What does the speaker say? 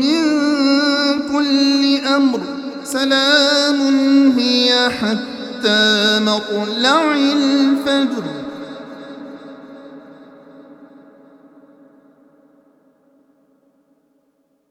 من كل أمر سلام هي حتى مطلع الفجر.